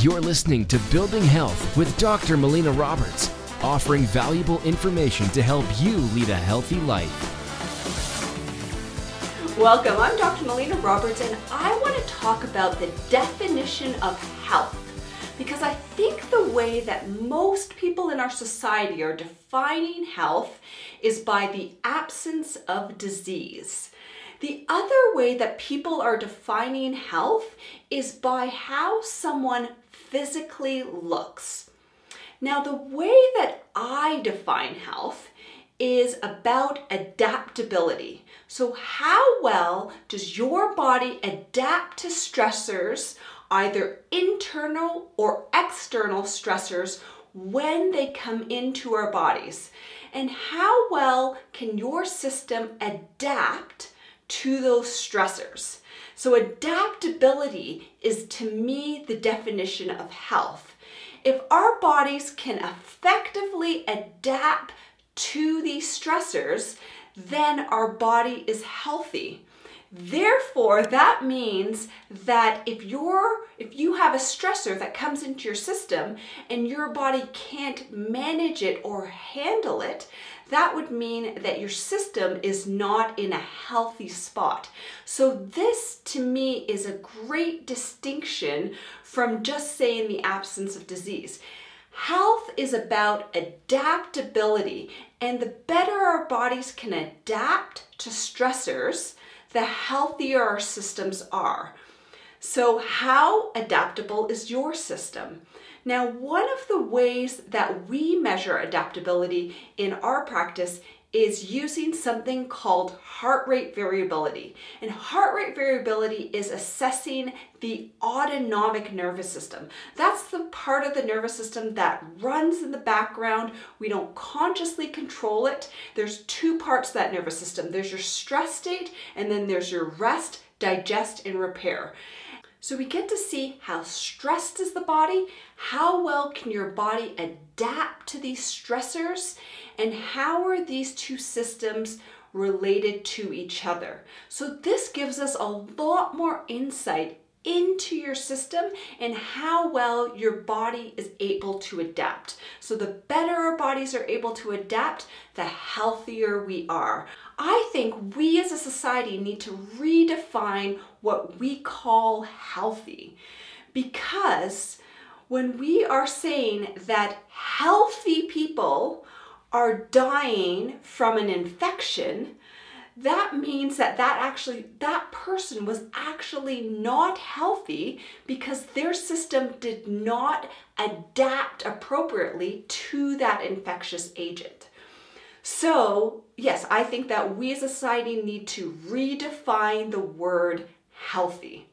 You're listening to Building Health with Dr. Melina Roberts, offering valuable information to help you lead a healthy life. Welcome, I'm Dr. Melina Roberts, and I want to talk about the definition of health because I think the way that most people in our society are defining health is by the absence of disease. The other way that people are defining health is by how someone physically looks. Now, the way that I define health is about adaptability. So, how well does your body adapt to stressors, either internal or external stressors, when they come into our bodies? And how well can your system adapt to those stressors? So, adaptability is to me the definition of health. If our bodies can effectively adapt to these stressors, then our body is healthy. Therefore, that means that if you're if you have a stressor that comes into your system and your body can't manage it or handle it, that would mean that your system is not in a healthy spot. So, this to me is a great distinction from just saying the absence of disease. Health is about adaptability, and the better our bodies can adapt to stressors, the healthier our systems are. So, how adaptable is your system? Now, one of the ways that we measure adaptability in our practice is using something called heart rate variability. And heart rate variability is assessing the autonomic nervous system. That's the part of the nervous system that runs in the background. We don't consciously control it. There's two parts that nervous system there's your stress state, and then there's your rest, digest, and repair. So we get to see how stressed is the body, how well can your body adapt to these stressors, and how are these two systems related to each other. So this gives us a lot more insight into your system and how well your body is able to adapt. So, the better our bodies are able to adapt, the healthier we are. I think we as a society need to redefine what we call healthy because when we are saying that healthy people are dying from an infection, that means that that actually that person was actually not healthy because their system did not adapt appropriately to that infectious agent. So, yes, I think that we as a society need to redefine the word healthy.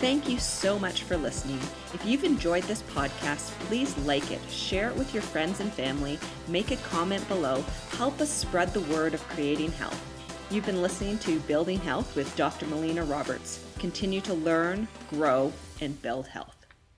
Thank you so much for listening. If you've enjoyed this podcast, please like it, share it with your friends and family, make a comment below, help us spread the word of creating health. You've been listening to Building Health with Dr. Melina Roberts. Continue to learn, grow, and build health.